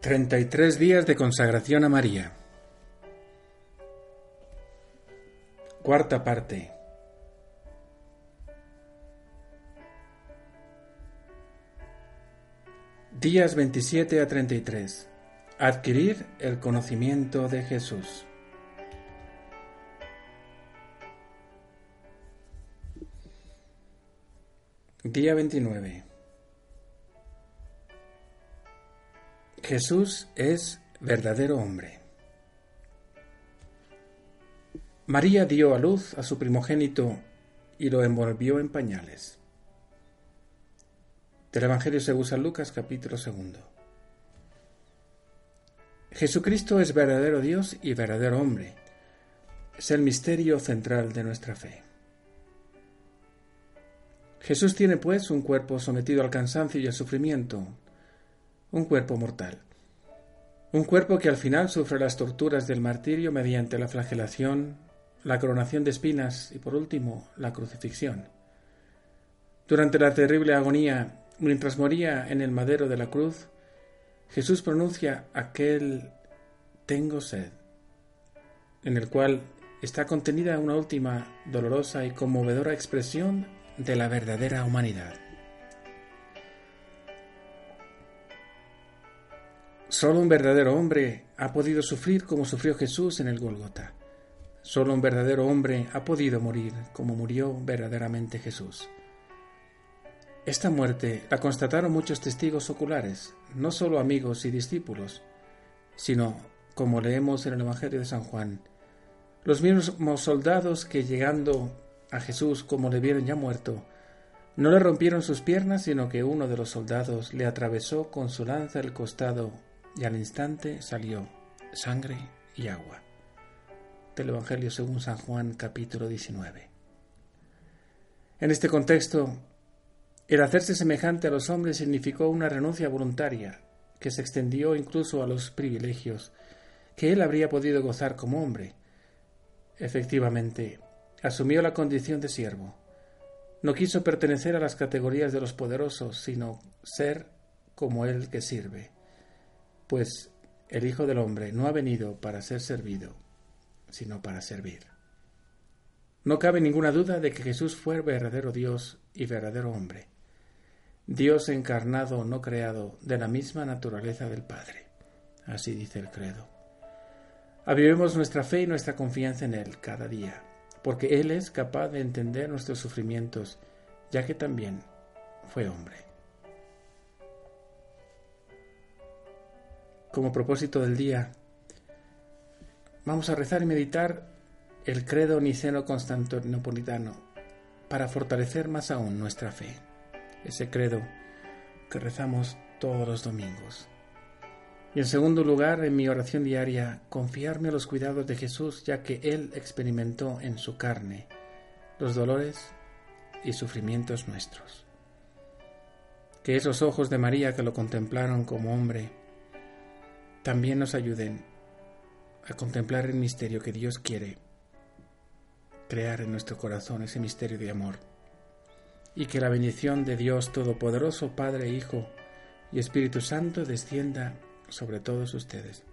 33 días de consagración a María. Cuarta parte. Días 27 a 33. Adquirir el conocimiento de Jesús. Día 29. Jesús es verdadero hombre. María dio a luz a su primogénito y lo envolvió en pañales. Del Evangelio según San Lucas capítulo segundo. Jesucristo es verdadero Dios y verdadero hombre. Es el misterio central de nuestra fe. Jesús tiene pues un cuerpo sometido al cansancio y al sufrimiento, un cuerpo mortal. Un cuerpo que al final sufre las torturas del martirio mediante la flagelación, la coronación de espinas y por último la crucifixión. Durante la terrible agonía, mientras moría en el madero de la cruz, Jesús pronuncia aquel tengo sed, en el cual está contenida una última dolorosa y conmovedora expresión de la verdadera humanidad. Solo un verdadero hombre ha podido sufrir como sufrió Jesús en el Gólgota. Solo un verdadero hombre ha podido morir como murió verdaderamente Jesús. Esta muerte la constataron muchos testigos oculares, no solo amigos y discípulos, sino, como leemos en el Evangelio de San Juan, los mismos soldados que llegando a Jesús como le vieron ya muerto, no le rompieron sus piernas, sino que uno de los soldados le atravesó con su lanza el costado y al instante salió sangre y agua. Del Evangelio según San Juan capítulo 19. En este contexto, el hacerse semejante a los hombres significó una renuncia voluntaria que se extendió incluso a los privilegios que él habría podido gozar como hombre. Efectivamente, asumió la condición de siervo. No quiso pertenecer a las categorías de los poderosos, sino ser como él que sirve pues el Hijo del Hombre no ha venido para ser servido, sino para servir. No cabe ninguna duda de que Jesús fue verdadero Dios y verdadero hombre, Dios encarnado, no creado, de la misma naturaleza del Padre. Así dice el credo. Avivemos nuestra fe y nuestra confianza en Él cada día, porque Él es capaz de entender nuestros sufrimientos, ya que también fue hombre. Como propósito del día, vamos a rezar y meditar el credo niceno-constantinopolitano para fortalecer más aún nuestra fe. Ese credo que rezamos todos los domingos. Y en segundo lugar, en mi oración diaria, confiarme a los cuidados de Jesús, ya que Él experimentó en su carne los dolores y sufrimientos nuestros. Que esos ojos de María que lo contemplaron como hombre también nos ayuden a contemplar el misterio que Dios quiere crear en nuestro corazón, ese misterio de amor. Y que la bendición de Dios Todopoderoso, Padre, Hijo y Espíritu Santo descienda sobre todos ustedes.